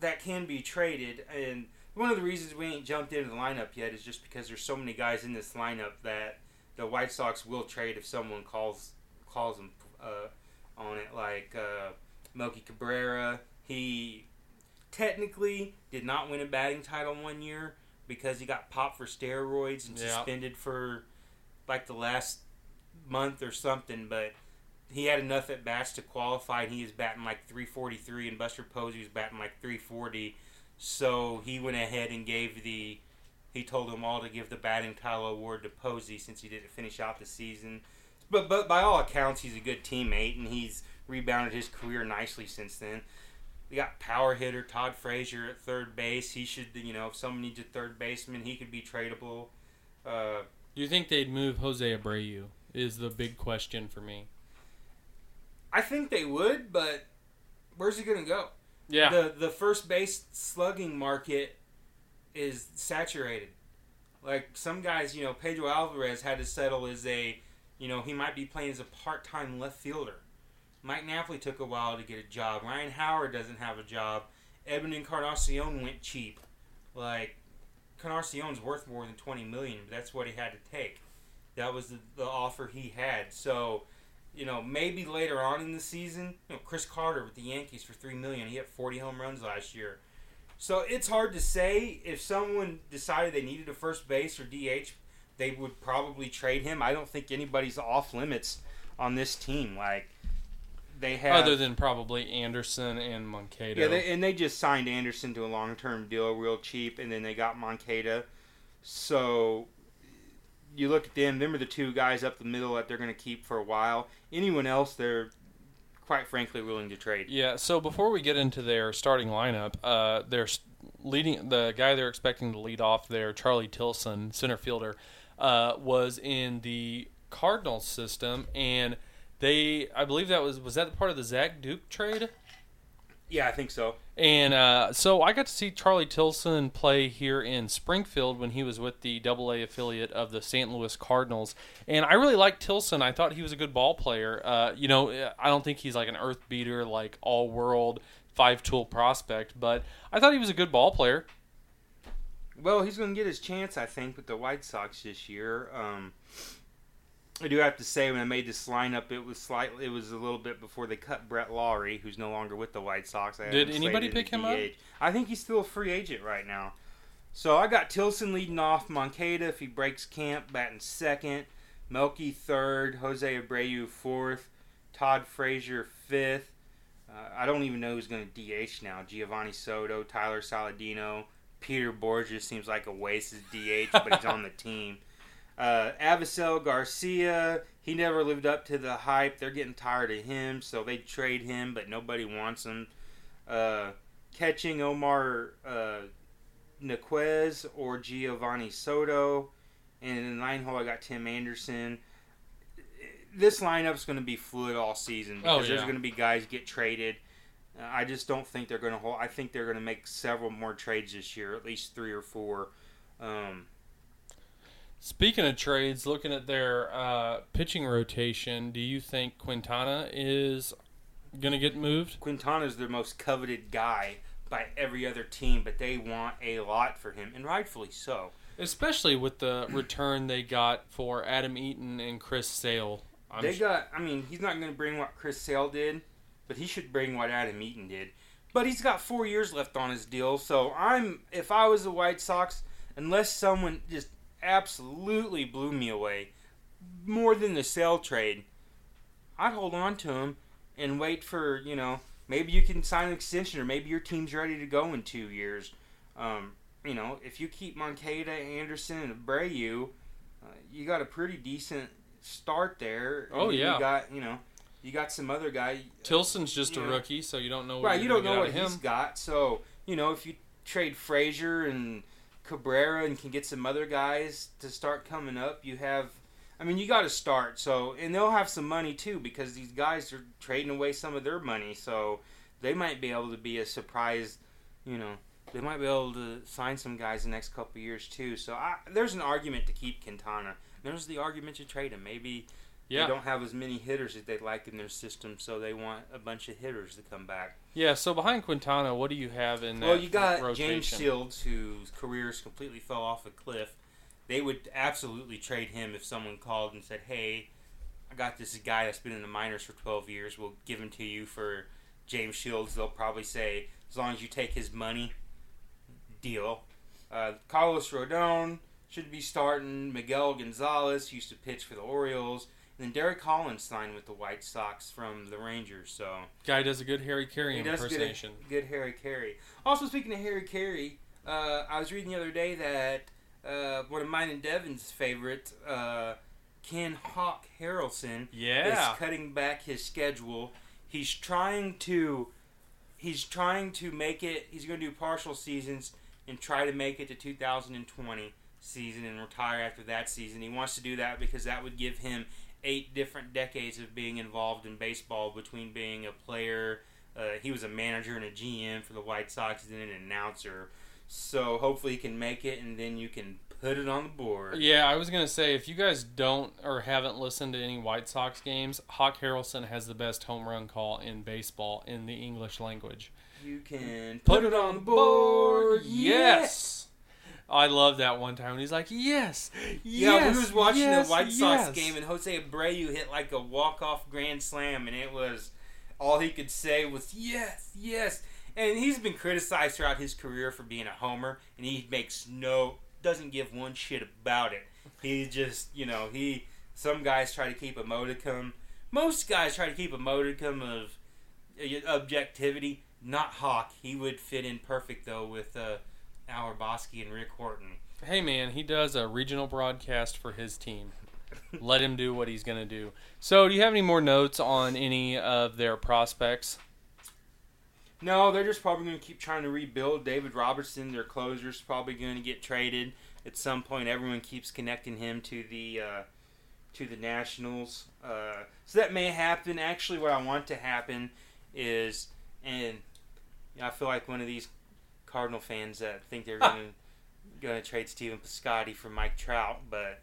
that can be traded. And one of the reasons we ain't jumped into the lineup yet is just because there's so many guys in this lineup that the White Sox will trade if someone calls calls them uh, on it. Like uh, Melky Cabrera, he technically did not win a batting title one year because he got popped for steroids and Yeah. suspended for like the last month or something, but he had enough at bats to qualify, and he was batting like 343, and Buster Posey was batting like 340. So he went ahead and gave the. He told them all to give the batting title award to Posey since he didn't finish out the season. But but by all accounts, he's a good teammate, and he's rebounded his career nicely since then. We got power hitter Todd Frazier at third base. He should, you know, if someone needs a third baseman, he could be tradable. Uh, Do you think they'd move Jose Abreu? Is the big question for me. I think they would, but where's he going to go? Yeah. The the first base slugging market is saturated. Like some guys, you know, Pedro Alvarez had to settle as a, you know, he might be playing as a part time left fielder. Mike Napoli took a while to get a job. Ryan Howard doesn't have a job. Edwin Encarnacion went cheap. Like Encarnacion's worth more than twenty million, but that's what he had to take. That was the, the offer he had. So, you know, maybe later on in the season, you know, Chris Carter with the Yankees for three million, he hit forty home runs last year. So it's hard to say if someone decided they needed a first base or DH, they would probably trade him. I don't think anybody's off limits on this team. Like they have Other than probably Anderson and Moncada. yeah, they, and they just signed Anderson to a long term deal, real cheap, and then they got Moncada. So you look at them; them are the two guys up the middle that they're going to keep for a while. Anyone else, they're quite frankly willing to trade. Yeah, so before we get into their starting lineup, uh, they're leading the guy they're expecting to lead off there, Charlie Tilson, center fielder, uh, was in the Cardinals system, and they, I believe that was was that part of the Zach Duke trade, Yeah, I think so. And uh, so I got to see Charlie Tilson play here in Springfield when he was with the Double A affiliate of the St. Louis Cardinals, and I really liked Tilson. I thought he was a good ball player. Uh, you know, I don't think he's like an earth beater, like all world five tool prospect, but I thought he was a good ball player. Well, he's going to get his chance, I think, with the White Sox this year. Um, I do have to say, when I made this lineup, it was slightly, it was a little bit before they cut Brett Lawrie, who's no longer with the White Sox. I Did anybody pick him up? I think he's still a free agent right now. So I got Tilson leading off, Moncada if he breaks camp, batting second, Melky third, Jose Abreu fourth, Todd Frazier fifth. Uh, I don't even know who's going to DH now. Geovany Soto, Tyler Saladino, Peter Bourjos seems like a waste as DH, but he's on the (laughs) team. Uh, Avisail Garcia, he never lived up to the hype. They're getting tired of him, so they trade him, but nobody wants him. Uh, catching Omar uh, Narvaez or Geovany Soto. And in the nine hole, I got Tim Anderson. This lineup's going to be fluid all season because Oh, there's going to be guys get traded. Uh, I just don't think they're going to hold. I think they're going to make several more trades this year, at least three or four. Um, Speaking of trades, looking at their uh, pitching rotation, do you think Quintana is going to get moved? Quintana is their most coveted guy by every other team, but they want a lot for him, and rightfully so. Especially with the return they got for Adam Eaton and Chris Sale. I'm they got. I mean, he's not going to bring what Chris Sale did, but he should bring what Adam Eaton did. But he's got four years left on his deal, so I'm. If I was the White Sox, unless someone just absolutely blew me away, more than the Sale trade, I'd hold on to him and wait for you know maybe you can sign an extension or maybe your team's ready to go in two years. Um, you know, if you keep Moncada, Anderson, and Abreu, uh, you got a pretty decent start there. Oh, yeah. you got you know, you got some other guy. Tilson's just a Yeah. rookie, so you don't know what right, you're don't know what he's got. So you know, if you trade Frazier and Cabrera and can get some other guys to start coming up, you have. I mean, you got to start. So, and they'll have some money too because these guys are trading away some of their money. So, they might be able to be a surprise. You know, they might be able to sign some guys the next couple years too. So, I, there's an argument to keep Quintana. There's the argument to trade him. Maybe Yeah. They don't have as many hitters as they'd like in their system, so they want a bunch of hitters to come back. Yeah. So behind Quintana, what do you have in that Well, you got rotation? James Shields, whose careers completely fell off a cliff. They would absolutely trade him if someone called and said, "Hey, I got this guy that's been in the minors for 12 years. We'll give him to you for James Shields." They'll probably say, "As long as you take his money, deal." Uh, Carlos Rodon should be starting. Miguel Gonzalez used to pitch for the Orioles. And then Derek Collins signed with the White Sox from the Rangers. So Guy does a good Harry Caray he does get a impersonation. good Harry Caray. Also, speaking of Harry Caray, uh, I was reading the other day that uh, one of mine and Devin's favorite, uh, Ken Hawk Harrelson, Yeah. is cutting back his schedule. He's trying to, he's trying to make it. He's going to do partial seasons and try to make it to 2020 season and retire after that season. He wants to do that because that would give him eight different decades of being involved in baseball between being a player. Uh, he was a manager and a GM for the White Sox, and then an announcer. So hopefully he can make it, and then you can put it on the board. Yeah, I was gonna say if you guys don't or haven't listened to any White Sox games, Hawk Harrelson has the best home run call in baseball in the English language. You can put, it on the board. Yes. I love that one time when he's like, "Yes, Yeah, yes, we was watching yes, the White Sox yes." game, and Jose Abreu hit like a walk-off grand slam, and it was all he could say was "yes, yes." And he's been criticized throughout his career for being a homer, and he makes no doesn't give one shit about it. He just, you know, he some guys try to keep a modicum. Most guys try to keep a modicum of uh, objectivity. Not Hawk. He would fit in perfect though with uh, Al Hrabosky and Rick Horton. Hey man, he does a regional broadcast for his team. Let him do what he's gonna do. So, do you have any more notes on any of their prospects? No, they're just probably going to keep trying to rebuild. David Robertson, their closer, is probably going to get traded at some point. Everyone keeps connecting him to the uh, to the Nationals, uh, so that may happen. Actually, what I want to happen is, and I feel like one of these Cardinal fans that think they're going to going to trade Steven Piscotty for Mike Trout, but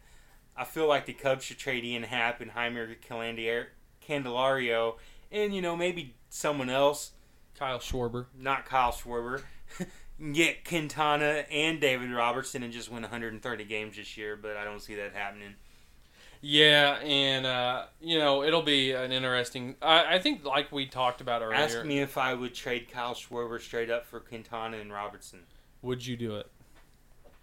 I feel like the Cubs should trade Ian Happ and Jeimer Candelar- Candelario, and you know maybe someone else Kyle Schwarber. not Kyle Schwarber, (laughs) get Quintana and David Robertson and just win 130 games this year, but I don't see that happening. Yeah, and uh, you know it'll be an interesting. I, I think, like we talked about earlier, Ask me if I would trade Kyle Schwarber straight up for Quintana and Robertson. would you do it?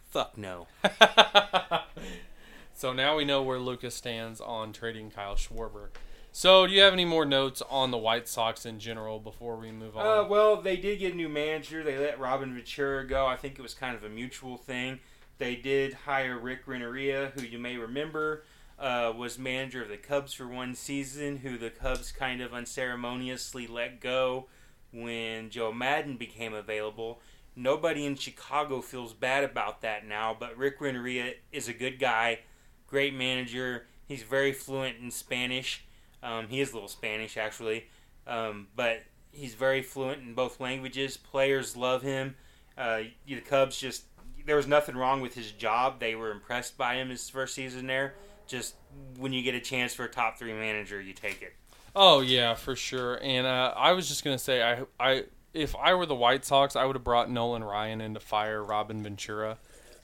Fuck no. (laughs) so now we know where Lucas stands on trading Kyle Schwarber. So, do you have any more notes on the White Sox in general before we move on? Uh, well, they did get a new manager. They let Robin Ventura go. I think it was kind of a mutual thing. They did hire Rick Renteria, who you may remember uh, was manager of the Cubs for one season, who the Cubs kind of unceremoniously let go when Joe Maddon became available. Nobody in Chicago feels bad about that now, but Rick Renteria is a good guy, great manager. He's very fluent in Spanish. Um, he is a little Spanish, actually, um, but he's very fluent in both languages. Players love him. Uh, the Cubs just there was nothing wrong with his job. They were impressed by him his first season there. Just when you get a chance for a top three manager, you take it. Oh yeah, for sure. And uh, I was just gonna say, I, I, if I were the White Sox, I would have brought Nolan Ryan in to fire Robin Ventura.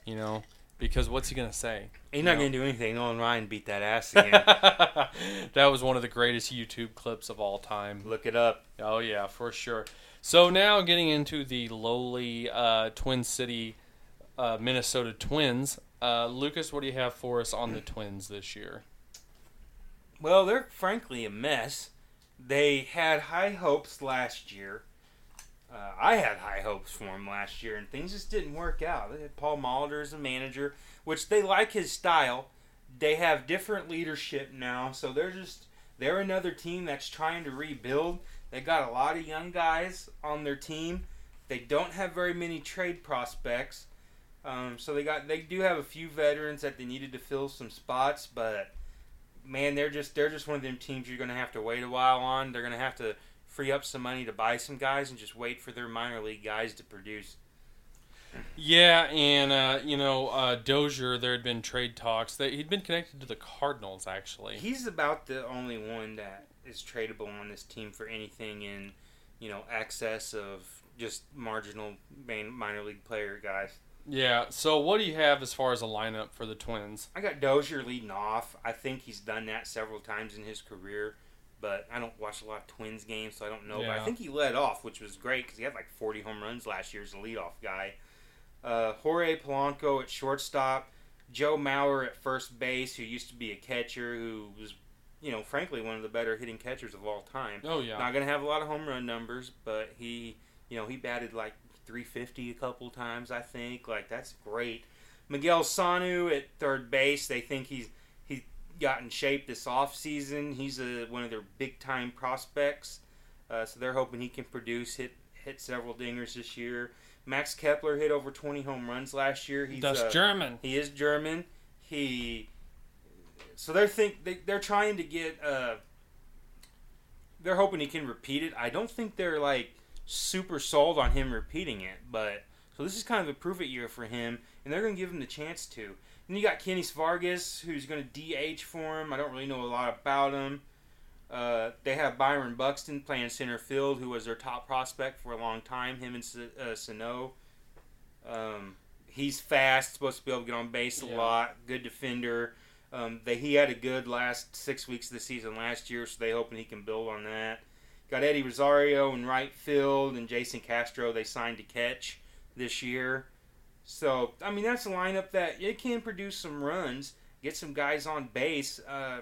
You know, because what's he gonna say? He's not No. going to do anything. Nolan Ryan beat that ass (laughs) again. that was one of the greatest YouTube clips of all time. Look it up. Oh yeah, for sure. So now getting into the lowly uh, Twin City, uh, Minnesota Twins. Uh, Lucas, what do you have for us on the Twins this year? Well, they're frankly a mess. They had high hopes last year. Uh, I had high hopes for them last year, and things just didn't work out. They had Paul Molitor as a manager, which they like his style. They have different leadership now, so they're just they're another team that's trying to rebuild. They got a lot of young guys on their team. They don't have very many trade prospects, um, so they got they do have a few veterans that they needed to fill some spots, but man, they're just they're just one of them teams you're going to have to wait a while on. They're going to have to free up some money to buy some guys and just wait for their minor league guys to produce. Yeah, and uh, you know uh, Dozier, there had been trade talks that he'd been connected to the Cardinals actually. He's about the only one that is tradable on this team for anything in, you know, excess of just marginal main, minor league player guys. Yeah. So what do you have as far as a lineup for the Twins? I got Dozier leading off. I think he's done that several times in his career, but I don't watch a lot of Twins games, so I don't know. But I think he led off, which was great because he had like 40 home runs last year as a leadoff guy. Uh, Jorge Polanco at shortstop, Joe Mauer at first base, who used to be a catcher, who was, you know, frankly one of the better hitting catchers of all time. Oh yeah. Not going to have a lot of home run numbers, but he, you know, he batted like 350 a couple times, I think. Like that's great. Miguel Sano at third base. They think he's he got in shape this offseason. He's a, one of their big time prospects. Uh, so they're hoping he can produce, hit hit several dingers this year. Max Kepler hit over 20 home runs last year. He's That's uh, German. he is German. He so they're think they, they're trying to get uh they're hoping he can repeat it. I don't think they're like super sold on him repeating it, but so this is kind of a prove it year for him, and they're going to give him the chance to. Then you got Kenny Vargas, who's going to DH for him. I don't really know a lot about him. Uh, they have Byron Buxton playing center field, who was their top prospect for a long time. Him and S- uh, Sano. Um, he's fast, supposed to be able to get on base a Yeah. lot. Good defender. Um, they, he had a good last six weeks of the season last year, so they hoping he can build on that. Got Eddie Rosario in right field and Jason Castro. They signed to catch this year. So I mean that's a lineup that it can produce some runs, get some guys on base. Uh,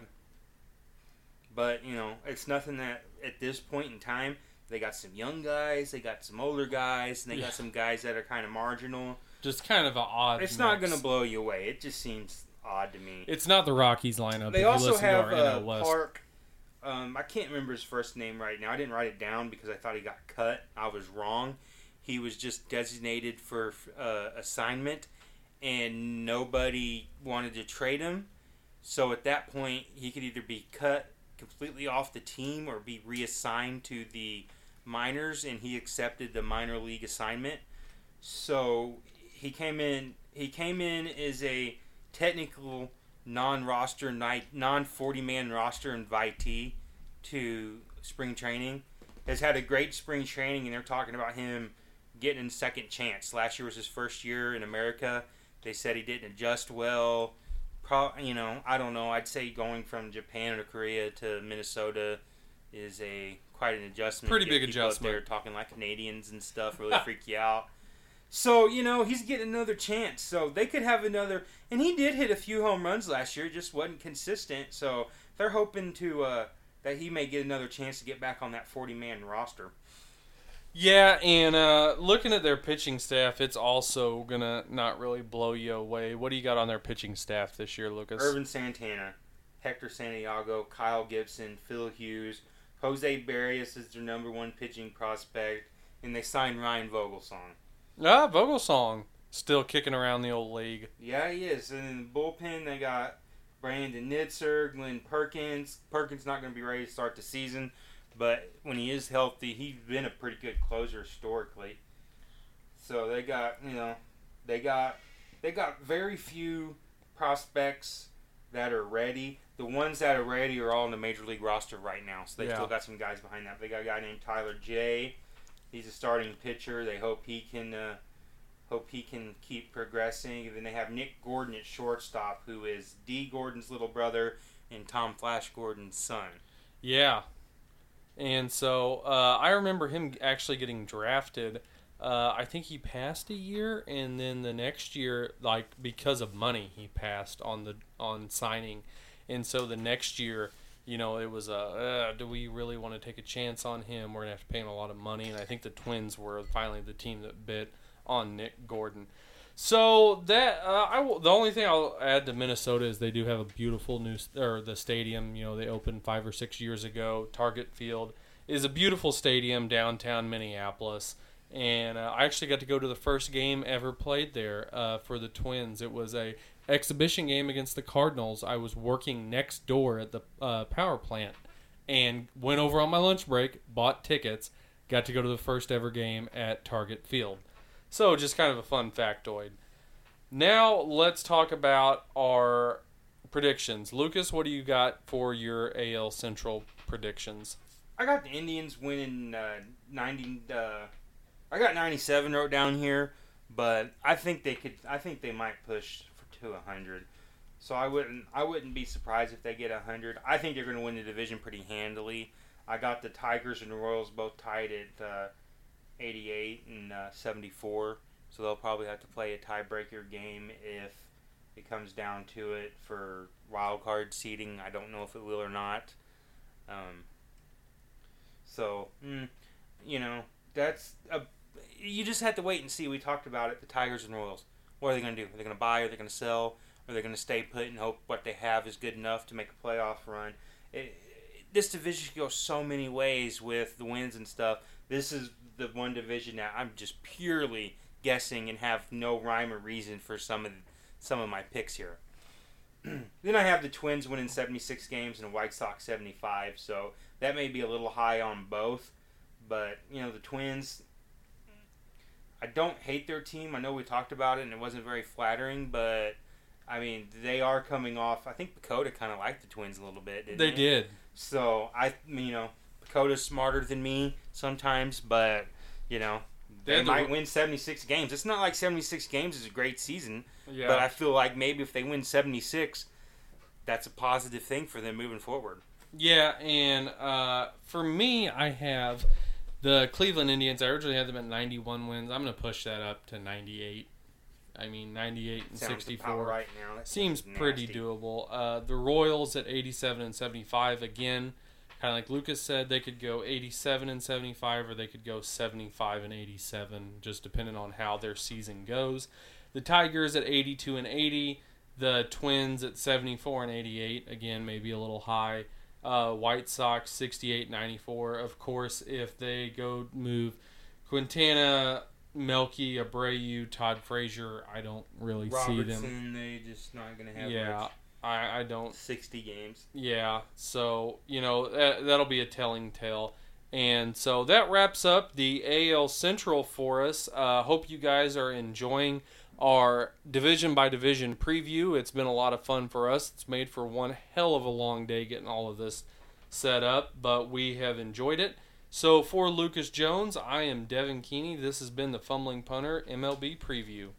but you know it's nothing that at this point in time they got some young guys, they got some older guys, and they Yeah. got some guys that are kind of marginal. Just kind of an odd. It's not going to blow you away. It just seems odd to me. It's not the Rockies lineup. They also have uh, Park. Um, I can't remember his first name right now. I didn't write it down because I thought he got cut. I was wrong. He was just designated for uh, assignment, and nobody wanted to trade him. So at that point, he could either be cut completely off the team or be reassigned to the minors, and he accepted the minor league assignment. So he came in. He came in as a technical non-roster night, non-40 man roster invitee to spring training. Has had a great spring training, and they're talking about him getting a second chance. Last year was his first year in America. They said he didn't adjust well. Pro, you know, I don't know. I'd say going from Japan to Korea to Minnesota is a quite an adjustment. Pretty Get big adjustment. There talking like Canadians and stuff really (laughs) freak you out. So you know he's getting another chance. So they could have another, and he did hit a few home runs last year, just wasn't consistent. So they're hoping to uh, that he may get another chance to get back on that forty man roster. Yeah, and uh, looking at their pitching staff, it's also gonna not really blow you away. What do you got on their pitching staff this year, Lucas? Ervin Santana, Hector Santiago, Kyle Gibson, Phil Hughes, Jose Berrios is their number one pitching prospect, and they signed Ryan Vogelsong. Ah, Vogelsong still kicking around the old league. Yeah, he is. And in the bullpen, they got Brandon Kintzler, Glen Perkins. Perkins not going to be ready to start the season, but when he is healthy, he's been a pretty good closer historically. So they got, you know, they got they got very few prospects that are ready. The ones that are ready are all in the major league roster right now. So they Yeah. still got some guys behind that. They got a guy named Tyler J. He's a starting pitcher. They hope he can uh, hope he can keep progressing. And then they have Nick Gordon at shortstop, who is Dee Gordon's little brother and Tom Flash Gordon's son. Yeah, and so uh, I remember him actually getting drafted. Uh, I think he passed a year, and then the next year, like because of money, he passed on the on signing, and so the next year, you know, it was a uh, do we really want to take a chance on him? We're gonna have to pay him a lot of money, and I think the Twins were finally the team that bit on Nick Gordon. So that uh, I will, the only thing I'll add to Minnesota is they do have a beautiful new or the stadium. You know, they opened five or six years ago. Target Field is a beautiful stadium downtown Minneapolis, and uh, I actually got to go to the first game ever played there uh, for the Twins. It was a exhibition game against the Cardinals. I was working next door at the uh, power plant and went over on my lunch break, bought tickets, got to go to the first ever game at Target Field. So just kind of a fun factoid. Now let's talk about our predictions. Lucas, what do you got for your AL Central predictions? I got the Indians winning uh, 90. Uh, I got 97 wrote down here, but I think they could. I think they might push to 100. So I wouldn't. I wouldn't be surprised if they get 100. I think they're going to win the division pretty handily. I got the Tigers and the Royals both tied at uh, 88 and uh, 74. So they'll probably have to play a tiebreaker game if it comes down to it for wild card seeding. I don't know if it will or not. Um, so, mm, you know, that's a. You just have to wait and see. We talked about it. The Tigers and Royals. What are they going to do? Are they going to buy? Are they going to sell? Are they going to stay put and hope what they have is good enough to make a playoff run? It, this division goes so many ways with the wins and stuff. This is the one division that I'm just purely guessing and have no rhyme or reason for some of some of my picks here. (clears throat) then I have the Twins winning 76 games and the White Sox 75, so that may be a little high on both. But you know the Twins, I don't hate their team. I know we talked about it and it wasn't very flattering, but I mean they are coming off. I think PECOTA kind of liked the Twins a little bit. They they did. So I, you know, PECOTA's smarter than me sometimes, but you know They they had the- might win 76 games. It's not like 76 games is a great season, Yeah. but I feel like maybe if they win 76, that's a positive thing for them moving forward. Yeah, and uh, for me, I have the Cleveland Indians. I originally had them at 91 wins. I'm going to push that up to 98. I mean, 98 and Sounds 64 right now. That seems sounds pretty doable. Uh, the Royals at 87 and 75 again. Kind of like Lucas said, they could go 87 and 75, or they could go 75 and 87, just depending on how their season goes. The Tigers at 82 and 80. The Twins at 74 and 88. Again, maybe a little high. Uh, White Sox 68 94. Of course, if they go move Quintana, Melky, Abreu, Todd Frazier, I don't really see them. Robertson, they just not going to have Yeah, much. I, I don't. 60 games. Yeah, so you know that, that'll be a telling tale. And so that wraps up the AL Central for us. Uh, hope you guys are enjoying our division by division preview. It's been a lot of fun for us. It's made for one hell of a long day getting all of this set up, but we have enjoyed it. So for Lucas Jones, I am Devin Keeney. This has been the Fumbling Punter MLB preview.